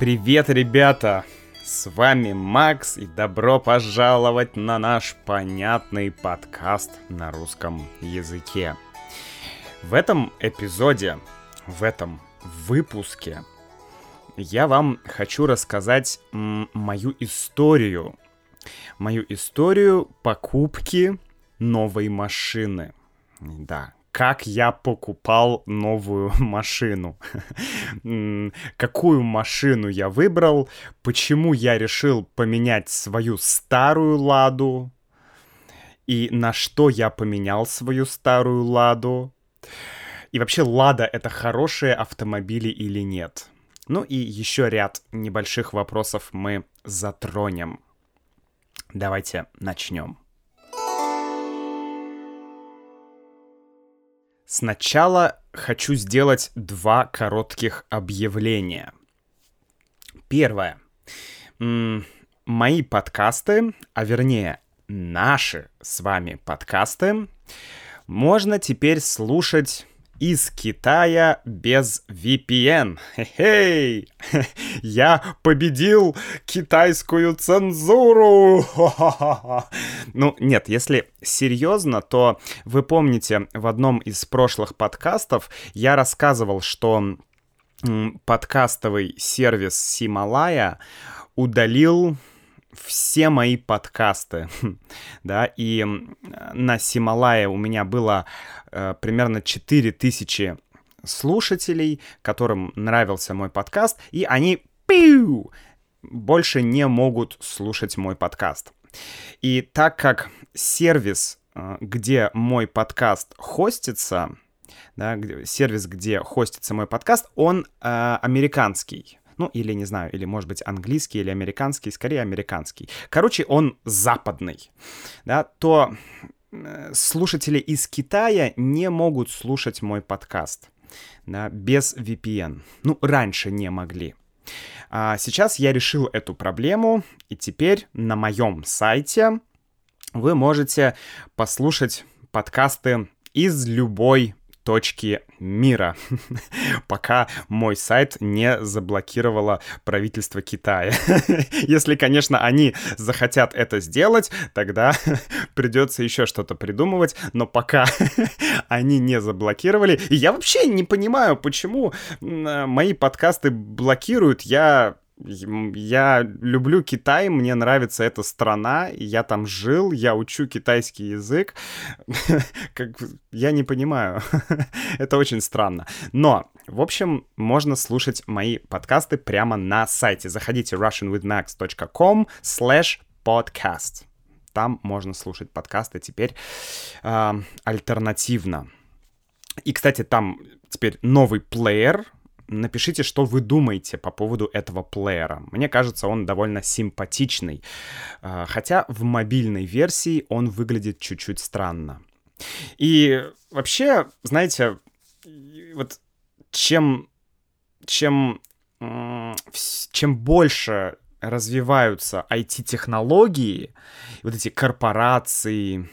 Привет, ребята! С вами Макс и добро пожаловать на наш понятный подкаст на русском языке. В этом эпизоде, в этом выпуске я вам хочу рассказать мою историю. Мою историю покупки новой машины. Да, как я покупал новую машину. Какую машину я выбрал, почему я решил поменять свою старую ладу, и на что я поменял свою старую ладу. И вообще, Лада — это хорошие автомобили или нет? Ну и еще ряд небольших вопросов мы затронем. Давайте начнем. Сначала хочу сделать два коротких объявления. Первое. Мои подкасты, а вернее наши с вами подкасты, можно теперь слушать из Китая без VPN. Хе-хей! Я победил китайскую цензуру! Ну, нет, если серьезно, то вы помните, в одном из прошлых подкастов я рассказывал, что подкастовый сервис Сималая удалил все мои подкасты, да, и на Сималае у меня было э, примерно 4000 слушателей, которым нравился мой подкаст, и они пиу, больше не могут слушать мой подкаст. И так как сервис, э, где мой подкаст хостится, да, сервис, где хостится мой подкаст, он э, американский ну, или, не знаю, или, может быть, английский или американский, скорее американский. Короче, он западный, да, то э, слушатели из Китая не могут слушать мой подкаст, да, без VPN. Ну, раньше не могли. А сейчас я решил эту проблему, и теперь на моем сайте вы можете послушать подкасты из любой точки мира, пока мой сайт не заблокировало правительство Китая. Если, конечно, они захотят это сделать, тогда придется еще что-то придумывать, но пока они не заблокировали, и я вообще не понимаю, почему мои подкасты блокируют, я я люблю Китай, мне нравится эта страна, я там жил, я учу китайский язык. как, я не понимаю. Это очень странно. Но, в общем, можно слушать мои подкасты прямо на сайте. Заходите russianwithmax.com slash podcast. Там можно слушать подкасты теперь э, альтернативно. И, кстати, там теперь новый плеер, напишите, что вы думаете по поводу этого плеера. Мне кажется, он довольно симпатичный, а, хотя в мобильной версии он выглядит чуть-чуть странно. И вообще, знаете, вот чем, чем, чем больше развиваются IT-технологии, вот эти корпорации,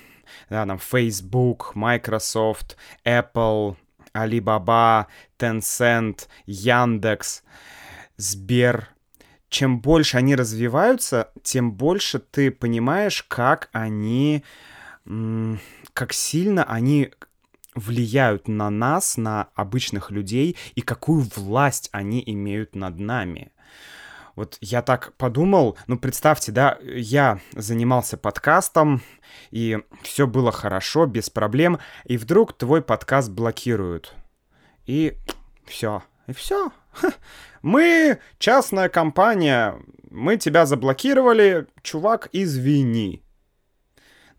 да, там Facebook, Microsoft, Apple, Alibaba, Tencent, Яндекс, Сбер. Чем больше они развиваются, тем больше ты понимаешь, как они, как сильно они влияют на нас, на обычных людей, и какую власть они имеют над нами. Вот я так подумал, ну представьте, да, я занимался подкастом, и все было хорошо, без проблем, и вдруг твой подкаст блокируют. И все, и все. Мы частная компания, мы тебя заблокировали, чувак, извини.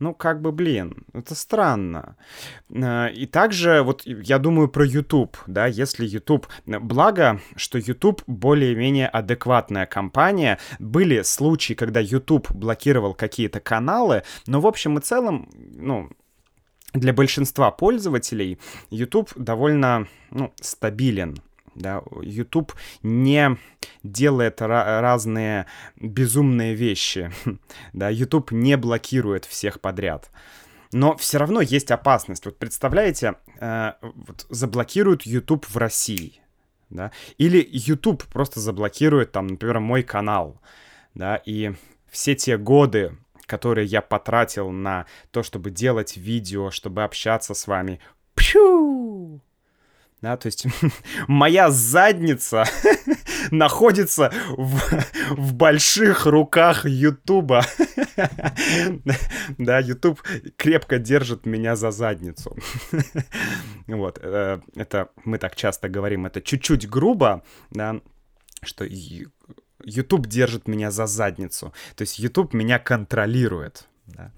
Ну, как бы, блин, это странно. Э, и также, вот я думаю про YouTube, да, если YouTube... Благо, что YouTube более-менее адекватная компания. Были случаи, когда YouTube блокировал какие-то каналы, но в общем и целом, ну, для большинства пользователей YouTube довольно ну, стабилен да, YouTube не делает разные безумные вещи, да, YouTube не блокирует всех подряд. Но все равно есть опасность. Вот представляете, э, вот заблокируют YouTube в России. да, или YouTube просто заблокирует там, например, мой канал, да, и все те годы, которые я потратил на то, чтобы делать видео, чтобы общаться с вами, пью, да, то есть моя задница находится в, в больших руках Ютуба. да, Ютуб крепко держит меня за задницу. вот, э, это мы так часто говорим, это чуть-чуть грубо, да, что YouTube держит меня за задницу. То есть YouTube меня контролирует. Да.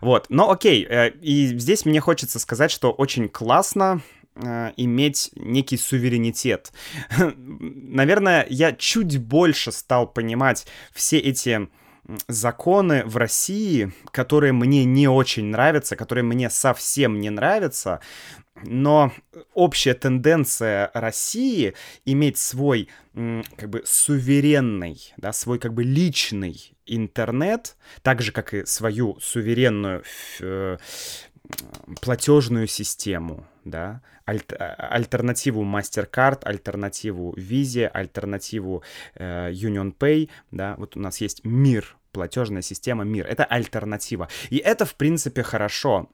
Вот, но окей, э, и здесь мне хочется сказать, что очень классно, Э, иметь некий суверенитет. Наверное, я чуть больше стал понимать все эти законы в России, которые мне не очень нравятся, которые мне совсем не нравятся, но общая тенденция России иметь свой как бы суверенный, да, свой как бы личный интернет, так же, как и свою суверенную э, платежную систему, да, аль- альтернативу MasterCard, альтернативу Visa, альтернативу э, Union Pay, да, вот у нас есть мир, платежная система мир, это альтернатива. И это, в принципе, хорошо,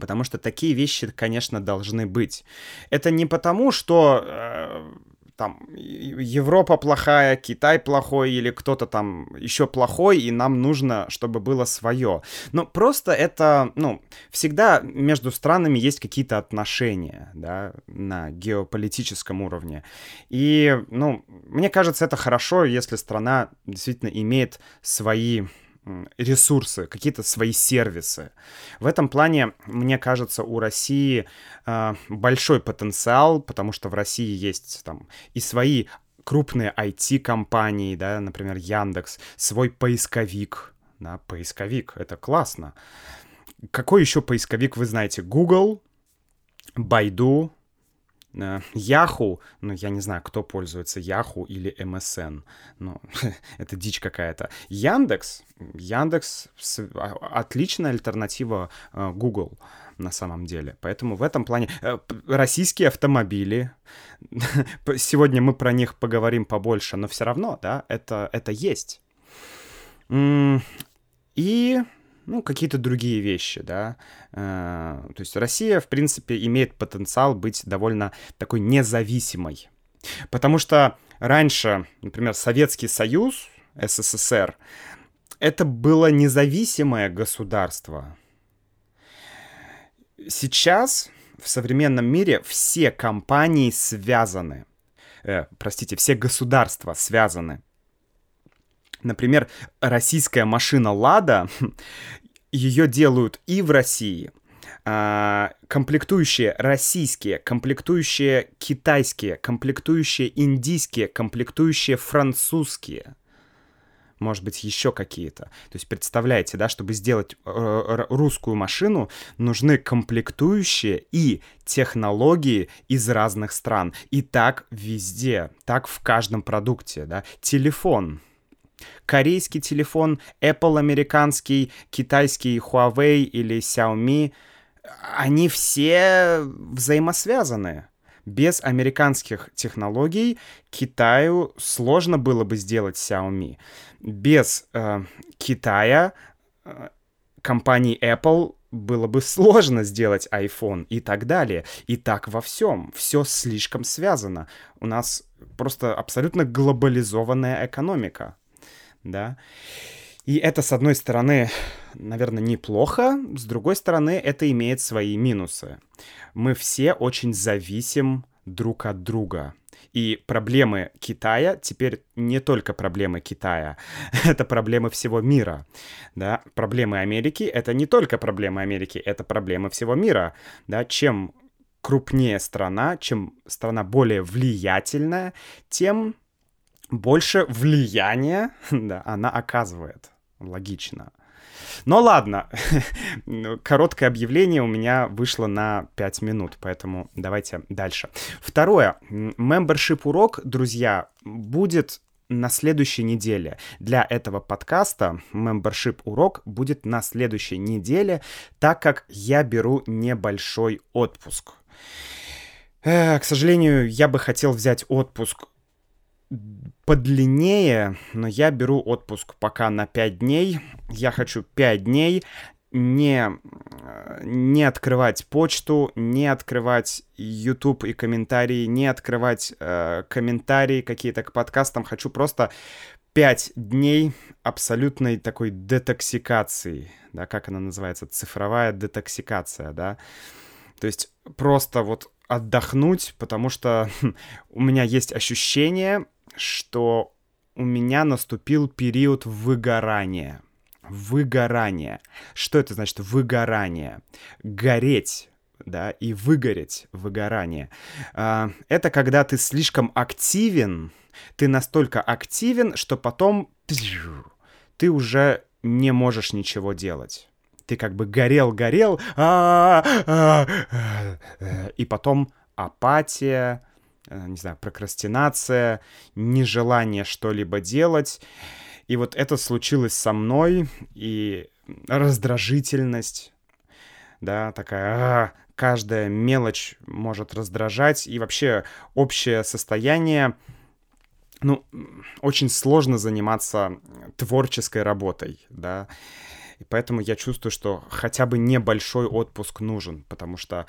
потому что такие вещи, конечно, должны быть. Это не потому, что... Э, там Европа плохая, Китай плохой или кто-то там еще плохой, и нам нужно, чтобы было свое. Но просто это, ну, всегда между странами есть какие-то отношения, да, на геополитическом уровне. И, ну, мне кажется, это хорошо, если страна действительно имеет свои ресурсы, какие-то свои сервисы. В этом плане, мне кажется, у России э, большой потенциал, потому что в России есть там и свои крупные IT-компании, да, например, Яндекс, свой поисковик, да, поисковик, это классно. Какой еще поисковик вы знаете? Google, Baidu, Э, Yahoo, ну, я не знаю, кто пользуется Yahoo или MSN, ну, это дичь какая-то. Яндекс, Яндекс а, отличная альтернатива э, Google на самом деле. Поэтому в этом плане э, российские автомобили, сегодня мы про них поговорим побольше, но все равно, да, это, это есть. И ну, какие-то другие вещи, да. Э, то есть Россия, в принципе, имеет потенциал быть довольно такой независимой. Потому что раньше, например, Советский Союз, СССР, это было независимое государство. Сейчас в современном мире все компании связаны. Э, простите, все государства связаны. Например, российская машина «Лада», ее делают и в России, а, комплектующие российские, комплектующие китайские, комплектующие индийские, комплектующие французские. Может быть, еще какие-то. То есть, представляете, да, чтобы сделать э, русскую машину, нужны комплектующие и технологии из разных стран. И так везде, так в каждом продукте, да. Телефон — корейский телефон, Apple американский, китайский Huawei или Xiaomi, они все взаимосвязаны. Без американских технологий Китаю сложно было бы сделать Xiaomi. Без э, Китая э, компании Apple было бы сложно сделать iPhone и так далее. И так во всем. Все слишком связано. У нас просто абсолютно глобализованная экономика да. И это, с одной стороны, наверное, неплохо, с другой стороны, это имеет свои минусы. Мы все очень зависим друг от друга. И проблемы Китая теперь не только проблемы Китая, это проблемы всего мира. Да? Проблемы Америки — это не только проблемы Америки, это проблемы всего мира. Да? Чем крупнее страна, чем страна более влиятельная, тем больше влияния да, она оказывает. Логично. Но ладно, короткое объявление у меня вышло на 5 минут, поэтому давайте дальше. Второе. Membership урок, друзья, будет на следующей неделе. Для этого подкаста membership урок будет на следующей неделе, так как я беру небольшой отпуск. К сожалению, я бы хотел взять отпуск подлиннее, но я беру отпуск пока на 5 дней. Я хочу 5 дней не, не открывать почту, не открывать YouTube и комментарии, не открывать э, комментарии какие-то к подкастам. Хочу просто 5 дней абсолютной такой детоксикации, да, как она называется, цифровая детоксикация, да. То есть просто вот отдохнуть, потому что у меня есть ощущение, что у меня наступил период выгорания. Выгорание. Что это значит выгорание? Гореть да, и выгореть, выгорание. А, это когда ты слишком активен, ты настолько активен, что потом ты уже не можешь ничего делать. Ты как бы горел-горел, и потом апатия, э, не знаю, прокрастинация, нежелание что-либо делать. И вот это случилось со мной, и раздражительность, да, такая, каждая мелочь может раздражать, и вообще общее состояние, ну, очень сложно заниматься творческой работой, да, и поэтому я чувствую, что хотя бы небольшой отпуск нужен, потому что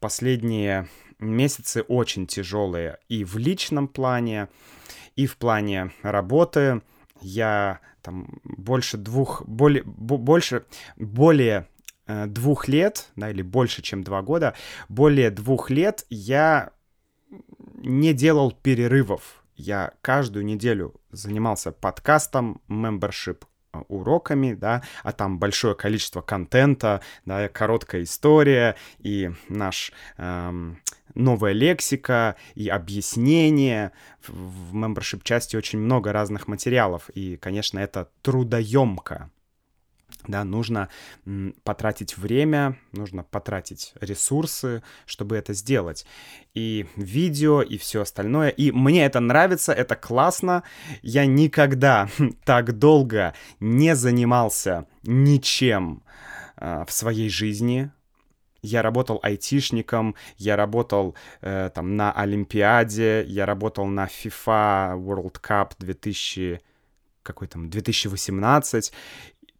последние месяцы очень тяжелые и в личном плане, и в плане работы. Я там больше двух, более, больше, более э, двух лет, да, или больше, чем два года, более двух лет я не делал перерывов. Я каждую неделю занимался подкастом, membership а, уроками, да, а там большое количество контента, да, короткая история и наш эм, новая лексика и объяснение. В, в membership части очень много разных материалов, и, конечно, это трудоемко да, нужно потратить время, нужно потратить ресурсы, чтобы это сделать. И видео, и все остальное. И мне это нравится, это классно. Я никогда так долго не занимался ничем э, в своей жизни. Я работал айтишником, я работал э, там на Олимпиаде, я работал на FIFA World Cup 2000 какой там 2018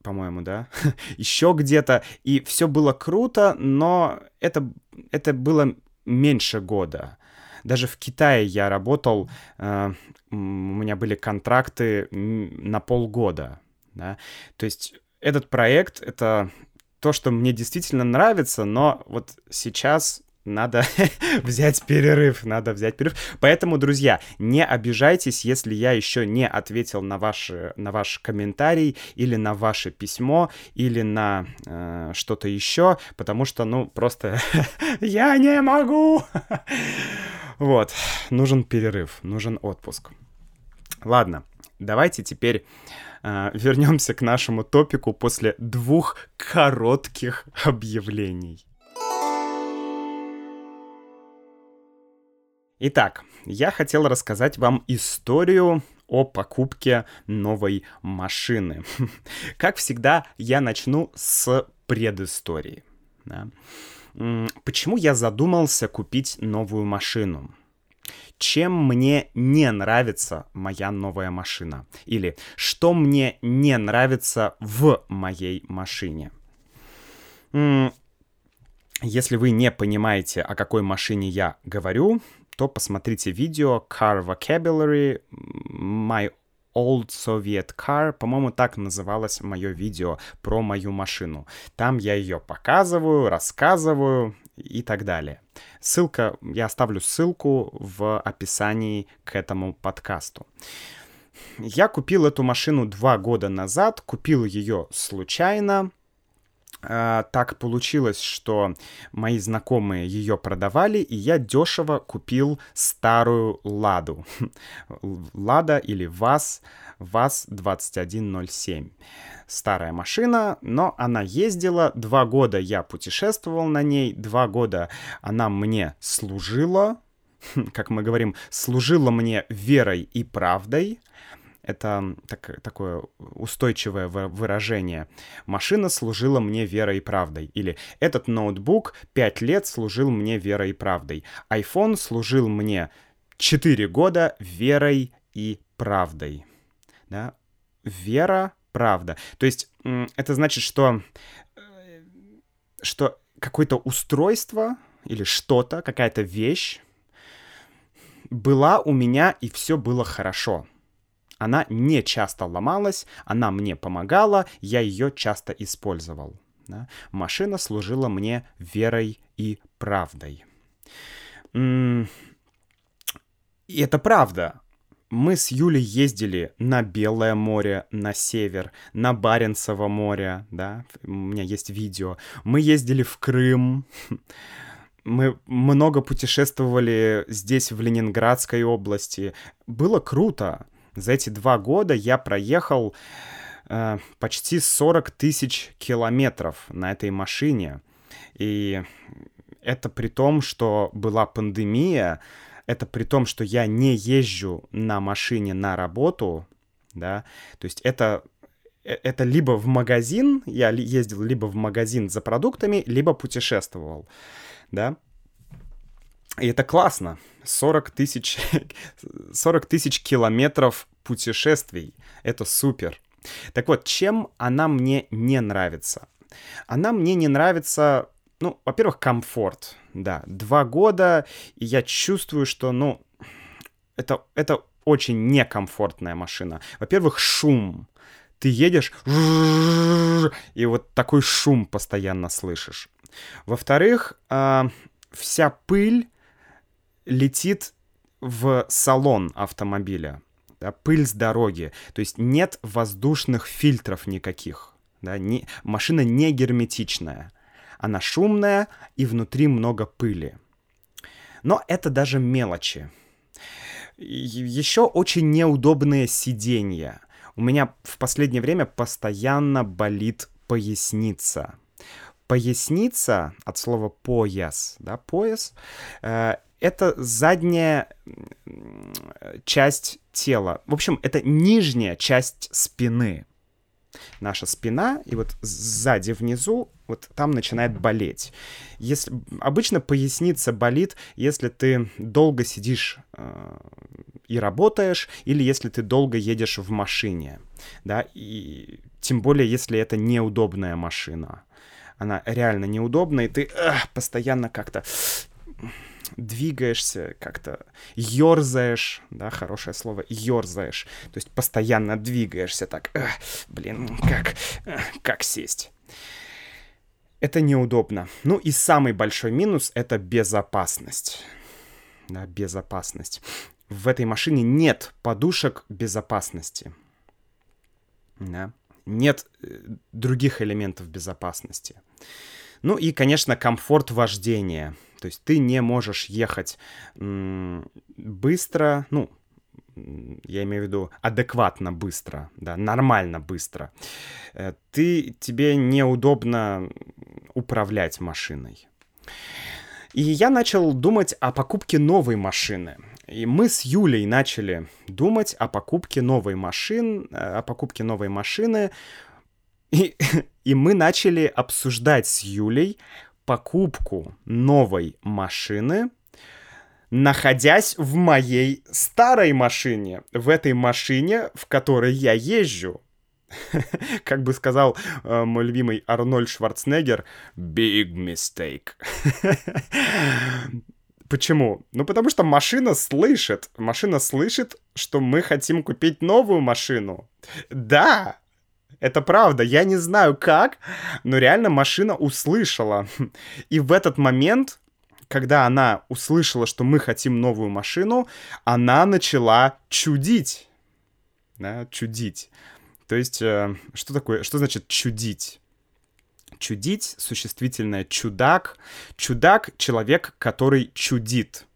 по-моему, да, еще где-то, и все было круто, но это, это было меньше года. Даже в Китае я работал, э, у меня были контракты на полгода, да, то есть этот проект — это то, что мне действительно нравится, но вот сейчас надо взять перерыв, надо взять перерыв. Поэтому, друзья, не обижайтесь, если я еще не ответил на, ваши, на ваш комментарий или на ваше письмо или на э, что-то еще, потому что, ну, просто я не могу. вот, нужен перерыв, нужен отпуск. Ладно, давайте теперь э, вернемся к нашему топику после двух коротких объявлений. Итак, я хотел рассказать вам историю о покупке новой машины. Как всегда, я начну с предыстории. Да. Почему я задумался купить новую машину? Чем мне не нравится моя новая машина? Или что мне не нравится в моей машине? Если вы не понимаете, о какой машине я говорю, то посмотрите видео Car Vocabulary My Old Soviet Car, по-моему, так называлось мое видео про мою машину. Там я ее показываю, рассказываю и так далее. Ссылка, я оставлю ссылку в описании к этому подкасту. Я купил эту машину два года назад, купил ее случайно, а, так получилось, что мои знакомые ее продавали, и я дешево купил старую Ладу. Лада или ВАЗ, ВАЗ-2107. Старая машина, но она ездила. Два года я путешествовал на ней, два года она мне служила, как мы говорим, служила мне верой и правдой. это так, такое устойчивое выражение. Машина служила мне верой и правдой. Или этот ноутбук пять лет служил мне верой и правдой. iPhone служил мне 4 года верой и правдой. Да? Вера, правда. То есть это значит, что, э, что какое-то устройство или что-то, какая-то вещь была у меня, и все было хорошо. Она не часто ломалась, она мне помогала, я ее часто использовал. Да? Машина служила мне верой и правдой. И это правда. Мы с Юлей ездили на Белое море, на север, на Баренцево море, да, у меня есть видео. Мы ездили в Крым, мы много путешествовали здесь, в Ленинградской области. Было круто. За эти два года я проехал э, почти 40 тысяч километров на этой машине. И это при том, что была пандемия, это при том, что я не езжу на машине на работу, да, то есть это э, это либо в магазин, я ездил либо в магазин за продуктами, либо путешествовал, да. И это классно. 40 тысяч, 40 тысяч километров путешествий. Это супер. Так вот, чем она мне не нравится? Она мне не нравится ну, во-первых, комфорт, да. Два года, и я чувствую, что, ну, это, это очень некомфортная машина. Во-первых, шум. Ты едешь, и вот такой шум постоянно слышишь. Во-вторых, а, вся пыль летит в салон автомобиля. Да, пыль с дороги. То есть нет воздушных фильтров никаких. Да, не, машина не герметичная. Она шумная, и внутри много пыли. Но это даже мелочи. Еще очень неудобные сиденья. У меня в последнее время постоянно болит поясница. Поясница от слова пояс, да, пояс, э, это задняя часть тела. В общем, это нижняя часть спины наша спина, и вот сзади внизу, вот там начинает болеть. Если, обычно поясница болит, если ты долго сидишь э, и работаешь, или если ты долго едешь в машине, да, и тем более, если это неудобная машина. Она реально неудобная, и ты э, постоянно как-то двигаешься, как-то ерзаешь, да, хорошее слово, ерзаешь, то есть постоянно двигаешься так, э, блин, как, э, как сесть. Это неудобно. Ну и самый большой минус — это безопасность. Да, безопасность. В этой машине нет подушек безопасности. Да. Нет э, других элементов безопасности. Ну и, конечно, комфорт вождения — то есть ты не можешь ехать быстро, ну, я имею в виду адекватно быстро, да, нормально быстро. Э, ты, тебе неудобно управлять машиной. И я начал думать о покупке новой машины. И мы с Юлей начали думать о покупке новой машины, э, о покупке новой машины. И, и мы начали обсуждать с Юлей, покупку новой машины, находясь в моей старой машине, в этой машине, в которой я езжу. Как бы сказал э, мой любимый Арнольд Шварценеггер, big mistake. Почему? Ну, потому что машина слышит. Машина слышит, что мы хотим купить новую машину. Да, это правда, я не знаю как, но реально машина услышала. И в этот момент, когда она услышала, что мы хотим новую машину, она начала чудить. Да, чудить. То есть, э, что такое, что значит чудить? Чудить, существительное чудак. Чудак — человек, который чудит.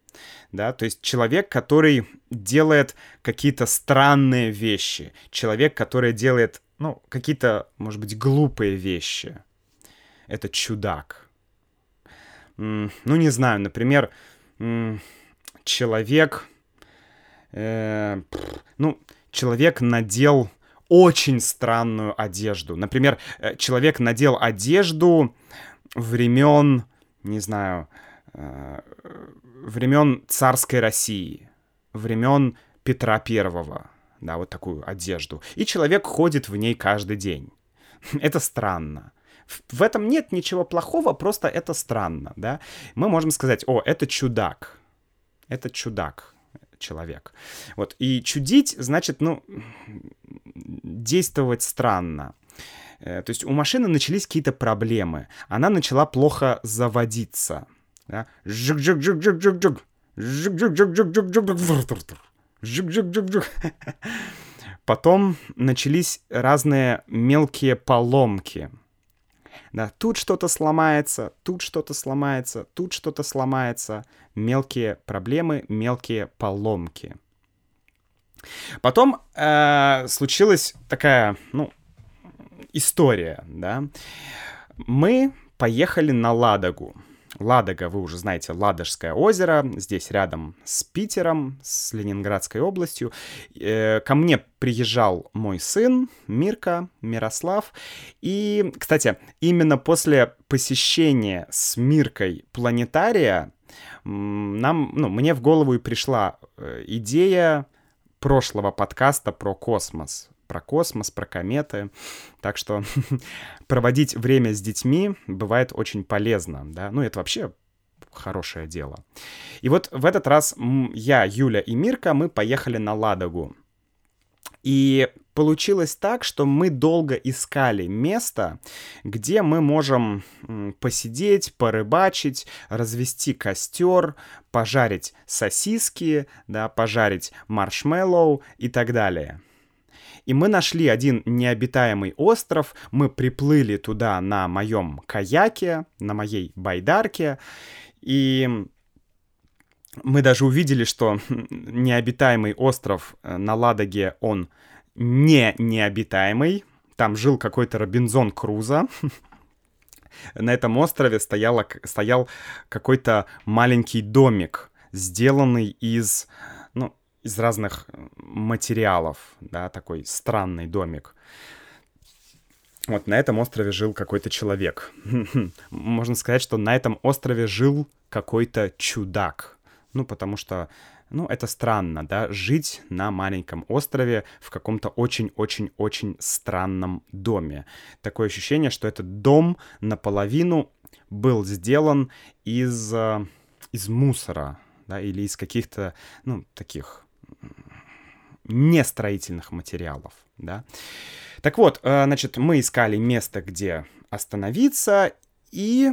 Да, то есть человек, который делает какие-то странные вещи. Человек, который делает ну, какие-то, может быть, глупые вещи. Это чудак. Ну, не знаю, например, человек... Э, ну, человек надел очень странную одежду. Например, э, человек надел одежду времен, не знаю, э, времен царской России, времен Петра Первого, да, вот такую одежду. И человек ходит в ней каждый день. Это странно. В этом нет ничего плохого, просто это странно, да. Мы можем сказать, о, это чудак, это чудак, человек. Вот, и чудить значит, ну, действовать странно. Э, то есть у машины начались какие-то проблемы. Она начала плохо заводиться. Да? Потом начались разные мелкие поломки. Да, тут что-то сломается, тут что-то сломается, тут что-то сломается. Мелкие проблемы, мелкие поломки. Потом э, случилась такая, ну, история, да. Мы поехали на Ладогу. Ладога, вы уже знаете, Ладожское озеро, здесь рядом с Питером, с Ленинградской областью. Э, ко мне приезжал мой сын Мирка, Мирослав. И, кстати, именно после посещения с Миркой планетария нам, ну, мне в голову и пришла э, идея прошлого подкаста про космос про космос, про кометы. Так что проводить время с детьми бывает очень полезно, да. Ну, это вообще хорошее дело. И вот в этот раз я, Юля и Мирка, мы поехали на Ладогу. И получилось так, что мы долго искали место, где мы можем посидеть, порыбачить, развести костер, пожарить сосиски, да, пожарить маршмеллоу и так далее. И мы нашли один необитаемый остров, мы приплыли туда на моем каяке, на моей байдарке, и мы даже увидели, что необитаемый остров э, на Ладоге, он не необитаемый. Там жил какой-то Робинзон Круза. На этом острове стояла, стоял какой-то маленький домик, сделанный из из разных э, материалов, да, такой странный домик. Вот на этом острове жил какой-то человек. Можно сказать, что на этом острове жил какой-то чудак. Ну, потому что, ну, это странно, да, жить на маленьком острове в каком-то очень-очень-очень странном доме. Такое ощущение, что этот дом наполовину был сделан из, э, из мусора, да, или из каких-то, ну, таких нестроительных материалов, да. Так вот, э, значит, мы искали место, где остановиться, и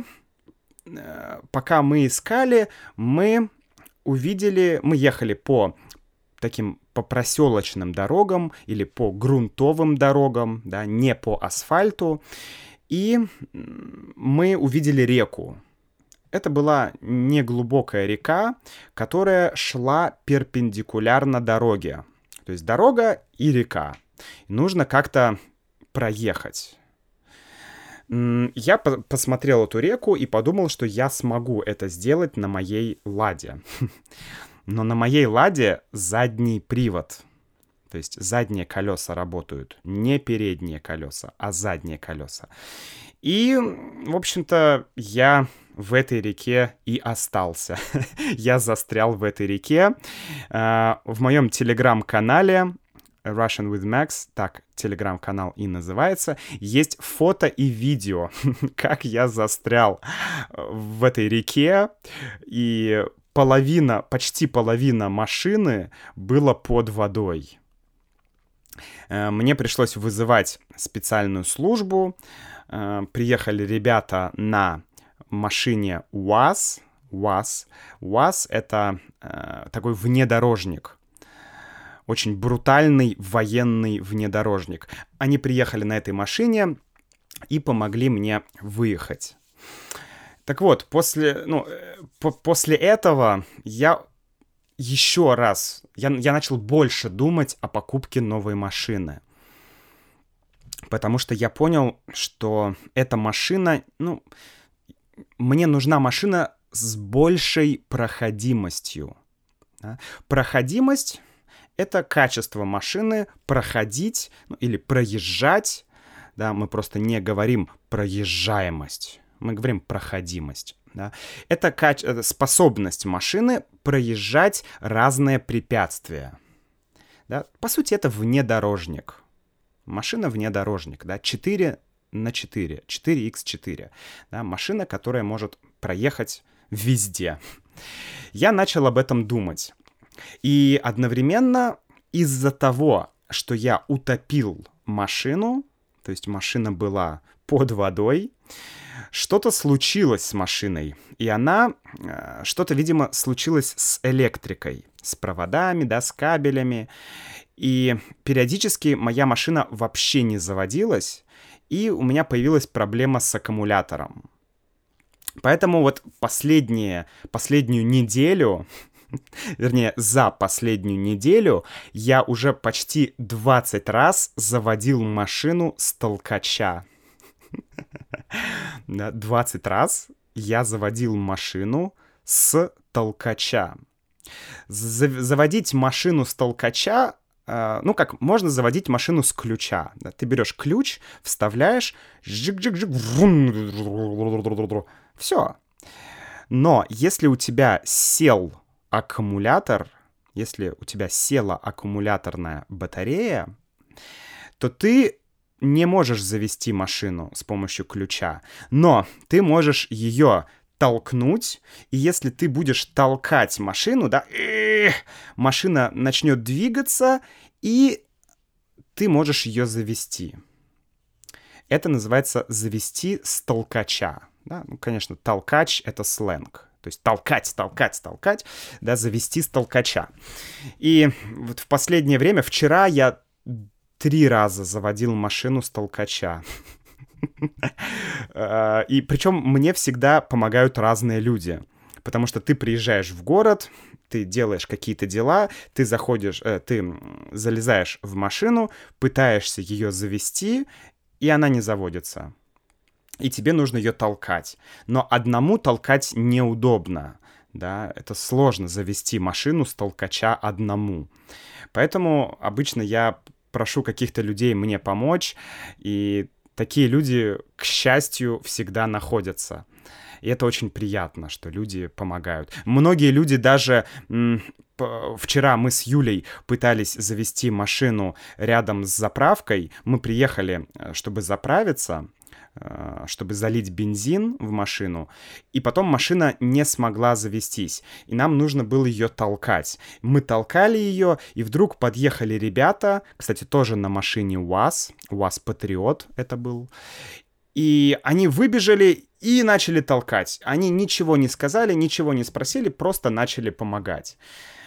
э, пока мы искали, мы увидели, мы ехали по таким по проселочным дорогам или по грунтовым дорогам, да, не по асфальту, и мы увидели реку, это была неглубокая река, которая шла перпендикулярно дороге. То есть дорога и река. Нужно как-то проехать. Я по посмотрел эту реку и подумал, что я смогу это сделать на моей ладе. Но на моей ладе задний привод. То есть задние колеса работают. Не передние колеса, а задние колеса. И, в общем-то, я в этой реке и остался. я застрял в этой реке. Uh, в моем телеграм-канале Russian with Max, так телеграм-канал и называется, есть фото и видео, как я застрял в этой реке, и половина, почти половина машины было под водой. Uh, мне пришлось вызывать специальную службу, uh, приехали ребята на машине УАЗ. УАЗ. УАЗ — это э, такой внедорожник. Очень брутальный военный внедорожник. Они приехали на этой машине и помогли мне выехать. Так вот, после, ну, э, по после этого я еще раз, я, я начал больше думать о покупке новой машины. Потому что я понял, что эта машина, ну, мне нужна машина с большей проходимостью. Да? Проходимость — это качество машины проходить ну, или проезжать. Да, мы просто не говорим проезжаемость, мы говорим проходимость. Да? Это каче- способность машины проезжать разные препятствия. Да? По сути, это внедорожник. Машина внедорожник, да, 4 на 4, 4x4. Да? Машина, которая может проехать везде. Я начал об этом думать. И одновременно из-за того, что я утопил машину, то есть машина была под водой, что-то случилось с машиной, и она, э, что-то, видимо, случилось с электрикой, с проводами, да, с кабелями, и периодически моя машина вообще не заводилась, и у меня появилась проблема с аккумулятором. Поэтому вот последние, последнюю неделю, вернее, за последнюю неделю я уже почти 20 раз заводил машину с толкача. 20 раз я заводил машину с толкача. Заводить машину с толкача Uh, ну как, можно заводить машину с ключа. Ты берешь ключ, вставляешь, все. Но если у тебя сел аккумулятор, если у тебя села аккумуляторная батарея, то ты не можешь завести машину с помощью ключа, но ты можешь ее толкнуть, и если ты будешь толкать машину, да, машина начнет двигаться, и ты можешь ее завести. Это называется завести с толкача. Да? Ну, конечно, толкач — это сленг. То есть толкать, толкать, толкать, да, завести с толкача. И вот в последнее время, вчера я три раза заводил машину с толкача. А, и причем мне всегда помогают разные люди. Потому что ты приезжаешь в город, ты делаешь какие-то дела, ты заходишь, э, ты залезаешь в машину, пытаешься ее завести, и она не заводится. И тебе нужно ее толкать. Но одному толкать неудобно. Да, это сложно завести машину с толкача одному. Поэтому обычно я прошу каких-то людей мне помочь, и такие люди, к счастью, всегда находятся. И это очень приятно, что люди помогают. Многие люди даже... Вчера мы с Юлей пытались завести машину рядом с заправкой. Мы приехали, э, чтобы заправиться, чтобы залить бензин в машину, и потом машина не смогла завестись, и нам нужно было ее толкать. Мы толкали ее, и вдруг подъехали ребята, кстати, тоже на машине УАЗ, УАЗ Патриот это был, и они выбежали и начали толкать. Они ничего не сказали, ничего не спросили, просто начали помогать.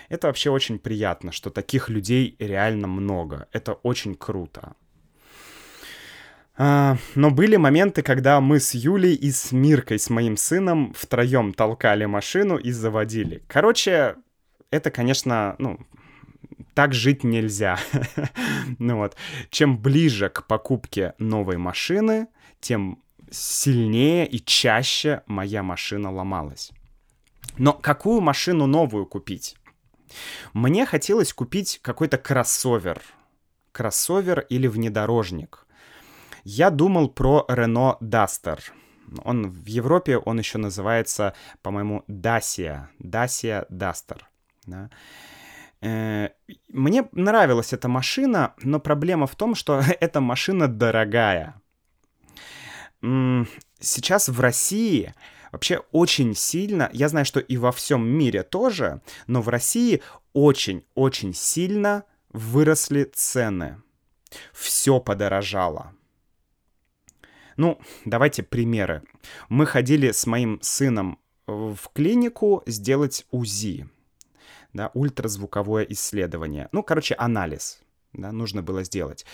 Это вообще очень приятно, что таких людей реально много. Это очень круто. А, но были моменты, когда мы с Юлей и с Миркой, с моим сыном, втроем толкали машину и заводили. Короче, это, конечно, ну, так жить нельзя. ну вот, чем ближе к покупке новой машины, тем сильнее и чаще моя машина ломалась. Но какую машину новую купить? Мне хотелось купить какой-то кроссовер. Кроссовер или внедорожник. Я думал про Renault Duster. Он в Европе, он еще называется, по-моему, Dacia. Dacia Duster. Да? Э, мне нравилась эта машина, но проблема в том, что эта машина дорогая. Сейчас в России вообще очень сильно, я знаю, что и во всем мире тоже, но в России очень-очень сильно выросли цены. Все подорожало. Ну, давайте примеры. Мы ходили с моим сыном в клинику сделать УЗИ, да, ультразвуковое исследование. Ну, короче, анализ, да, нужно было сделать.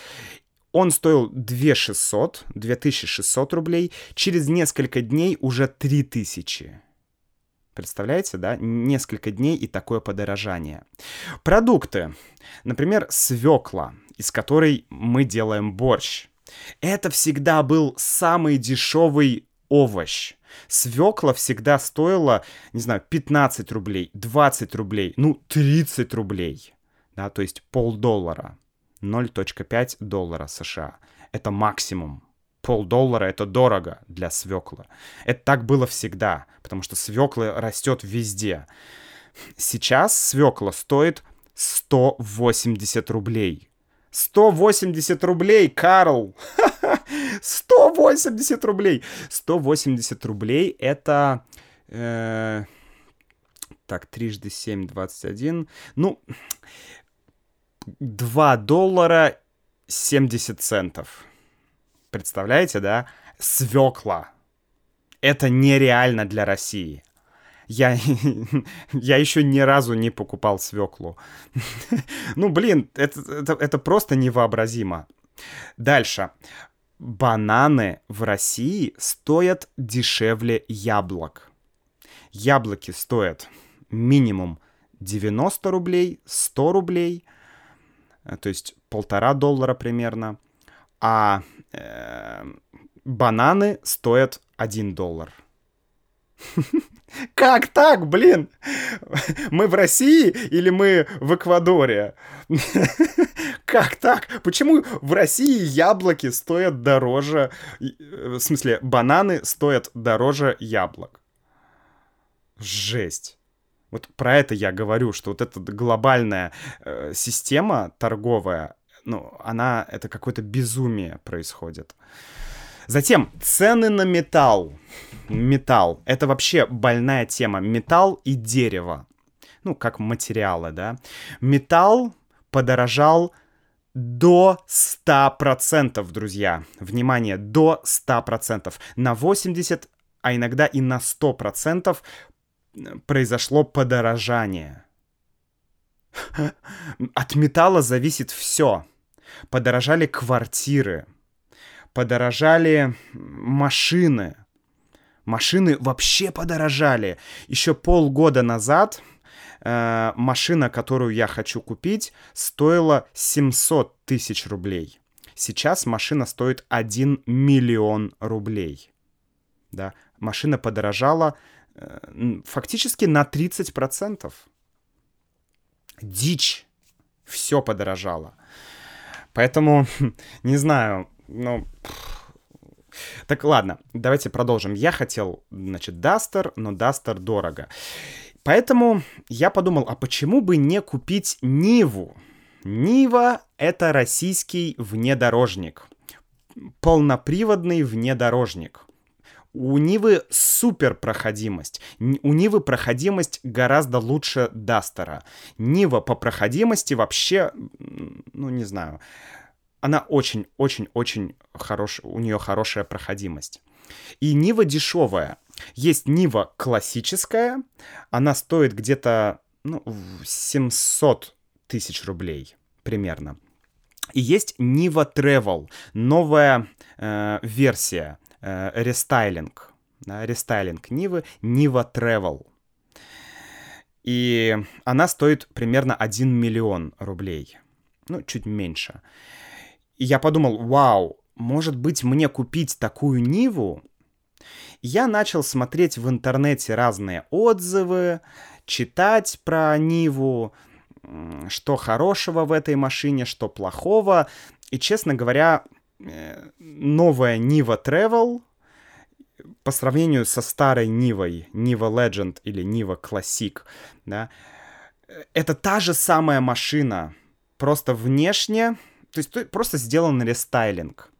Он стоил 2600, 2600 рублей, через несколько дней уже 3000. Представляете, да? Несколько дней и такое подорожание. Продукты. Например, свекла, из которой мы делаем борщ. Это всегда был самый дешевый овощ. Свекла всегда стоила, не знаю, 15 рублей, 20 рублей, ну, 30 рублей. да, то есть полдоллара, 0.5 доллара США. Это максимум. Полдоллара это дорого для свеклы. Это так было всегда, потому что свекла растет везде. Сейчас свекла стоит 180 рублей. 180 рублей, Карл! 180 рублей! 180 рублей это... Э, так, трижды 7, 21. Ну, 2 доллара 70 центов. Представляете, да? Свекла. Это нереально для России. Я, я еще ни разу не покупал свеклу. ну, блин, это, это, это просто невообразимо. Дальше. Бананы в России стоят дешевле яблок. Яблоки стоят минимум 90 рублей, 100 рублей, э, то есть полтора доллара примерно, а э, бананы стоят 1 доллар. Как так, блин? Мы в России или мы в Эквадоре? Как так? Почему в России яблоки стоят дороже... Э, в смысле, бананы стоят дороже яблок? Жесть. Вот про это я говорю, что вот эта глобальная э, система торговая, ну, она, это какое-то безумие происходит. Затем цены на металл. Металл. Это вообще больная тема. Металл и дерево. Ну, как материалы, да. Металл подорожал до 100%, друзья. Внимание, до 100%. На 80, а иногда и на 100% произошло подорожание. От металла зависит все. Подорожали квартиры, подорожали машины. Машины вообще подорожали. Еще полгода назад э, машина, которую я хочу купить, стоила 700 тысяч рублей. Сейчас машина стоит 1 миллион рублей. Да, машина подорожала Э, фактически на 30%. Дичь. Все подорожало. Поэтому, не знаю, ну... Так, ладно, давайте продолжим. Я хотел, значит, Дастер, но Дастер дорого. Поэтому я подумал, а почему бы не купить Ниву? Нива — это российский внедорожник. Полноприводный внедорожник. У Нивы супер проходимость. У Нивы проходимость гораздо лучше Дастера. Нива по проходимости вообще, ну не знаю, она очень-очень-очень хорошая, у нее хорошая проходимость. И Нива дешевая. Есть Нива классическая, она стоит где-то ну, 700 тысяч рублей примерно. И есть Нива Travel, новая э, версия э, рестайлинг. Да, рестайлинг Нивы, Нива Travel. И она стоит примерно 1 миллион рублей. Ну, чуть меньше. И я подумал, вау, может быть мне купить такую Ниву? Я начал смотреть в интернете разные отзывы, читать про Ниву, что хорошего в этой машине, что плохого. И, честно говоря, Э, новая Niva Travel по сравнению со старой Нивой, Niva Legend или Niva Classic, да, это та же самая машина, просто внешне, то есть просто сделан рестайлинг.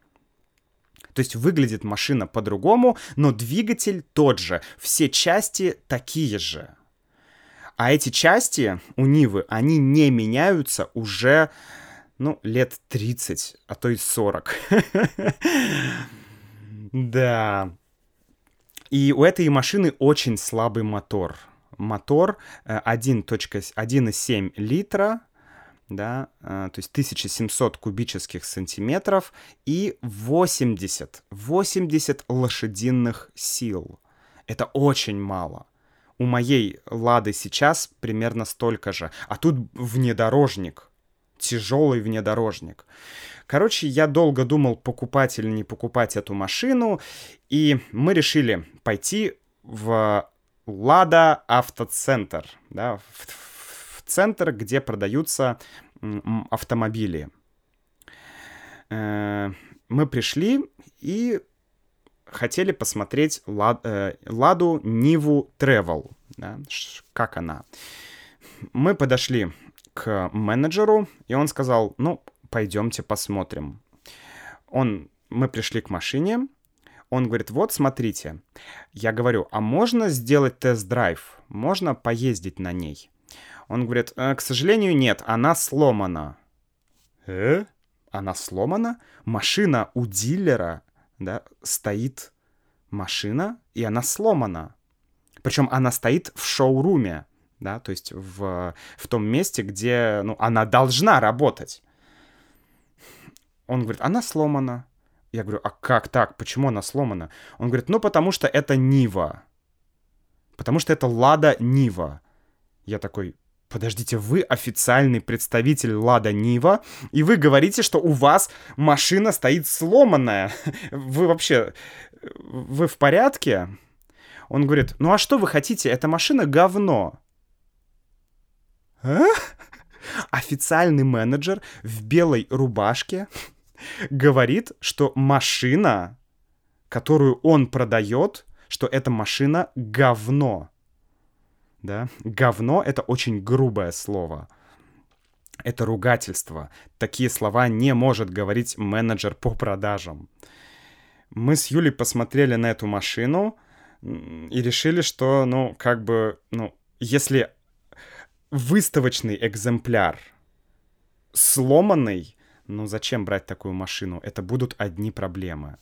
То есть выглядит машина по-другому, но двигатель тот же, все части такие же. А эти части у Нивы, они не меняются уже ну, лет 30, а то и 40. Да. И у этой машины очень слабый мотор. Мотор 1.1,7 э, литра, да, э, то есть 1700 кубических сантиметров и 80, 80 лошадиных сил. Это очень мало. У моей Лады сейчас примерно столько же. А тут внедорожник тяжелый внедорожник. Короче, я долго думал, покупать или не покупать эту машину, и мы решили пойти в Лада Автоцентр, да, в центр, где продаются автомобили. Э, мы пришли и хотели посмотреть э, Ладу Ниву Travel. Как она. Мы подошли к менеджеру, и он сказал, ну, пойдемте посмотрим. Он, мы пришли к машине, он говорит, вот, смотрите. Я говорю, а можно сделать тест-драйв? Можно поездить на ней? Он говорит, э, к сожалению, нет, она сломана. Э? Она сломана? Машина у дилера, да, стоит машина, и она сломана. Причем она стоит в шоуруме, да, то есть в, в том месте, где, ну, она должна работать. Он говорит, она сломана. Я говорю, а как так? Почему она сломана? Он говорит, ну потому что это Нива. Потому что это Лада Нива. Я такой, подождите, вы официальный представитель Лада Нива, и вы говорите, что у вас машина стоит сломанная. Вы вообще, вы в порядке? Он говорит, ну а что вы хотите? Эта машина говно. А? Официальный менеджер в белой рубашке говорит, что машина, которую он продает, что эта машина говно. Да? Говно — это очень грубое слово. Это ругательство. Такие слова не может говорить менеджер по продажам. Мы с Юлей посмотрели на эту машину и решили, что, ну, как бы, ну, если выставочный экземпляр сломанный, ну зачем брать такую машину? Это будут одни проблемы.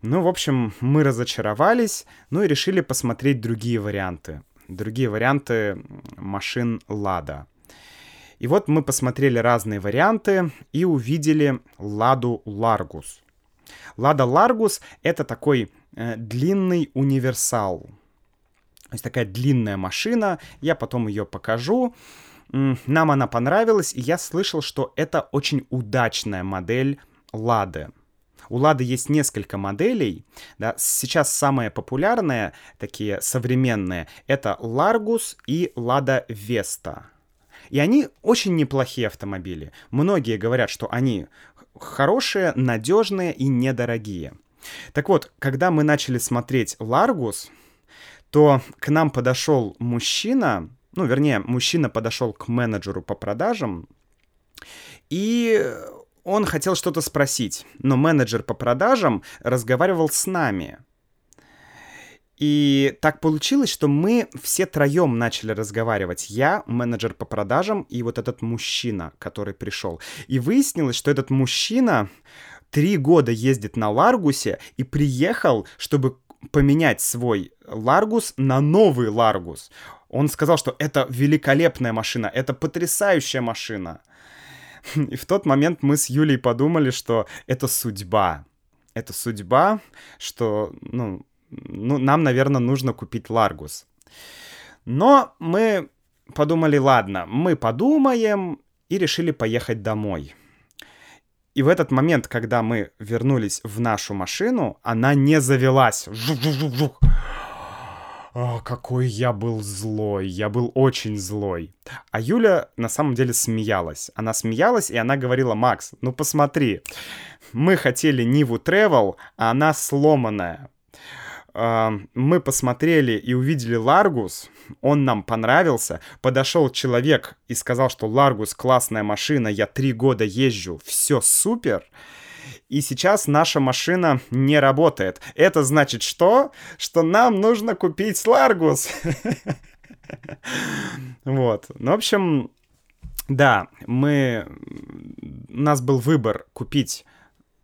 Ну, в общем, мы разочаровались, ну и решили посмотреть другие варианты. Другие варианты машин Лада. И вот мы посмотрели разные варианты и увидели Ладу Ларгус. Лада Ларгус — это такой э, длинный универсал. То есть такая длинная машина. Я потом ее покажу. Нам она понравилась, и я слышал, что это очень удачная модель Лады. У Лады есть несколько моделей. Да. Сейчас самые популярные, такие современные, это Largus и Lada Vesta. И они очень неплохие автомобили. Многие говорят, что они хорошие, надежные и недорогие. Так вот, когда мы начали смотреть Largus, то к нам подошел мужчина, ну, вернее, мужчина подошел к менеджеру по продажам, и он хотел что-то спросить, но менеджер по продажам разговаривал с нами. И так получилось, что мы все троем начали разговаривать. Я, менеджер по продажам и вот этот мужчина, который пришел. И выяснилось, что этот мужчина три года ездит на Ларгусе и приехал, чтобы поменять свой Ларгус на новый Ларгус. Он сказал, что это великолепная машина, это потрясающая машина. И в тот момент мы с Юлей подумали, что это судьба. Это судьба, что, ну, ну нам, наверное, нужно купить Ларгус. Но мы подумали, ладно, мы подумаем и решили поехать домой. И в этот момент, когда мы вернулись в нашу машину, она не завелась. Жух-жух-жух. Какой я был злой, я был очень злой. А Юля на самом деле смеялась. Она смеялась, и она говорила, Макс, ну посмотри, мы хотели Ниву Travel, а она сломанная. Мы посмотрели и увидели Ларгус, он нам понравился. Подошел человек и сказал, что Ларгус классная машина, я три года езжу, все супер и сейчас наша машина не работает. Это значит что? Что нам нужно купить Ларгус. Вот. Ну, в общем, да, мы... У нас был выбор купить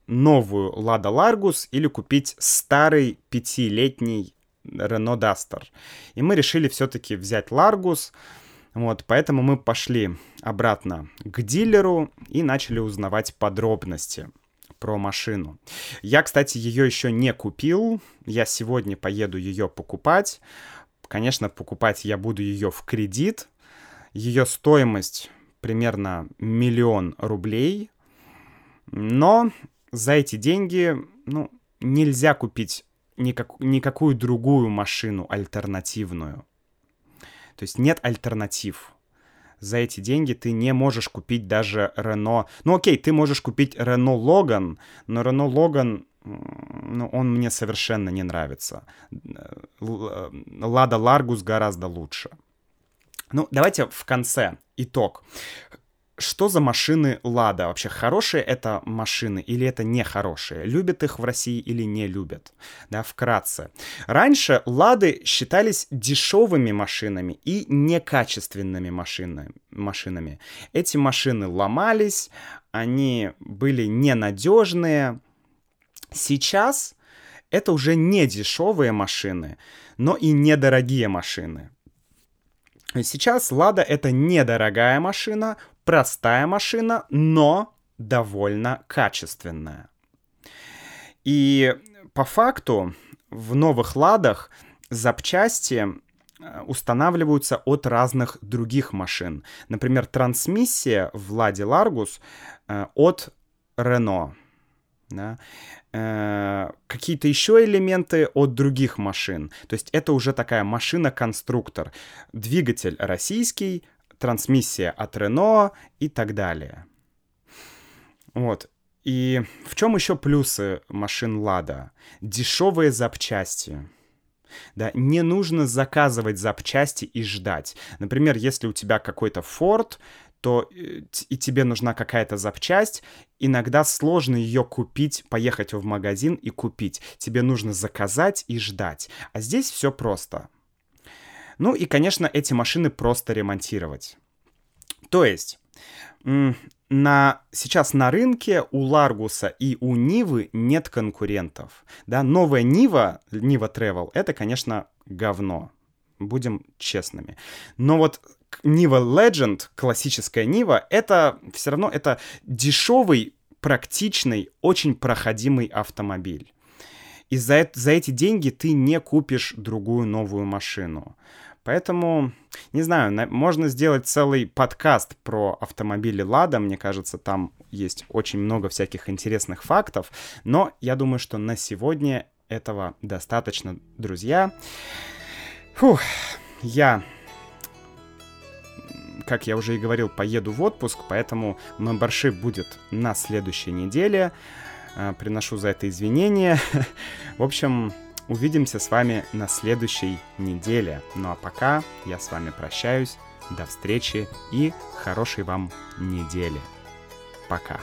новую Лада Ларгус или купить старый пятилетний Рено Дастер. И мы решили все-таки взять Ларгус. Вот, поэтому мы пошли обратно к дилеру и начали узнавать подробности про машину. Я, кстати, ее еще не купил. Я сегодня поеду ее покупать. Конечно, покупать я буду ее в кредит. Ее стоимость примерно миллион рублей. Но за эти деньги, ну, нельзя купить никак, никакую другую машину альтернативную. То есть нет альтернатив. За эти деньги ты не можешь купить даже Рено. Ну окей, ты можешь купить Рено Логан, но Рено Логан ну, он мне совершенно не нравится. Лада Ларгус гораздо лучше. Ну, давайте в конце итог что за машины Лада? Вообще, хорошие это машины или это нехорошие? Любят их в России или не любят? Да, вкратце. Раньше Лады считались дешевыми машинами и некачественными машинами. машинами. Эти машины ломались, они были ненадежные. Сейчас это уже не дешевые машины, но и недорогие машины. Сейчас Лада это недорогая машина, простая машина, но довольно качественная. И по факту в новых ладах запчасти э, устанавливаются от разных других машин. Например, трансмиссия в Ладе Ларгус э, от Renault. Да? Э, какие-то еще элементы от других машин. То есть это уже такая машина-конструктор. Двигатель российский, трансмиссия от Renault и так далее. Вот. И в чем еще плюсы машин Лада? Дешевые запчасти. Да, не нужно заказывать запчасти и ждать. Например, если у тебя какой-то Ford, то э, и тебе нужна какая-то запчасть, иногда сложно ее купить, поехать в магазин и купить. Тебе нужно заказать и ждать. А здесь все просто. Ну и, конечно, эти машины просто ремонтировать. То есть, на, сейчас на рынке у Ларгуса и у Нивы нет конкурентов. Да? Новая Нива, Нива Travel, это, конечно, говно. Будем честными. Но вот Нива Legend, классическая Нива, это все равно это дешевый, практичный, очень проходимый автомобиль. И за, за эти деньги ты не купишь другую новую машину. Поэтому, не знаю, на, можно сделать целый подкаст про автомобили Лада. Мне кажется, там есть очень много всяких интересных фактов. Но я думаю, что на сегодня этого достаточно, друзья. Фух, я как я уже и говорил, поеду в отпуск, поэтому мембершип будет на следующей неделе. А, приношу за это извинения. В общем, Увидимся с вами на следующей неделе. Ну а пока я с вами прощаюсь. До встречи и хорошей вам недели. Пока.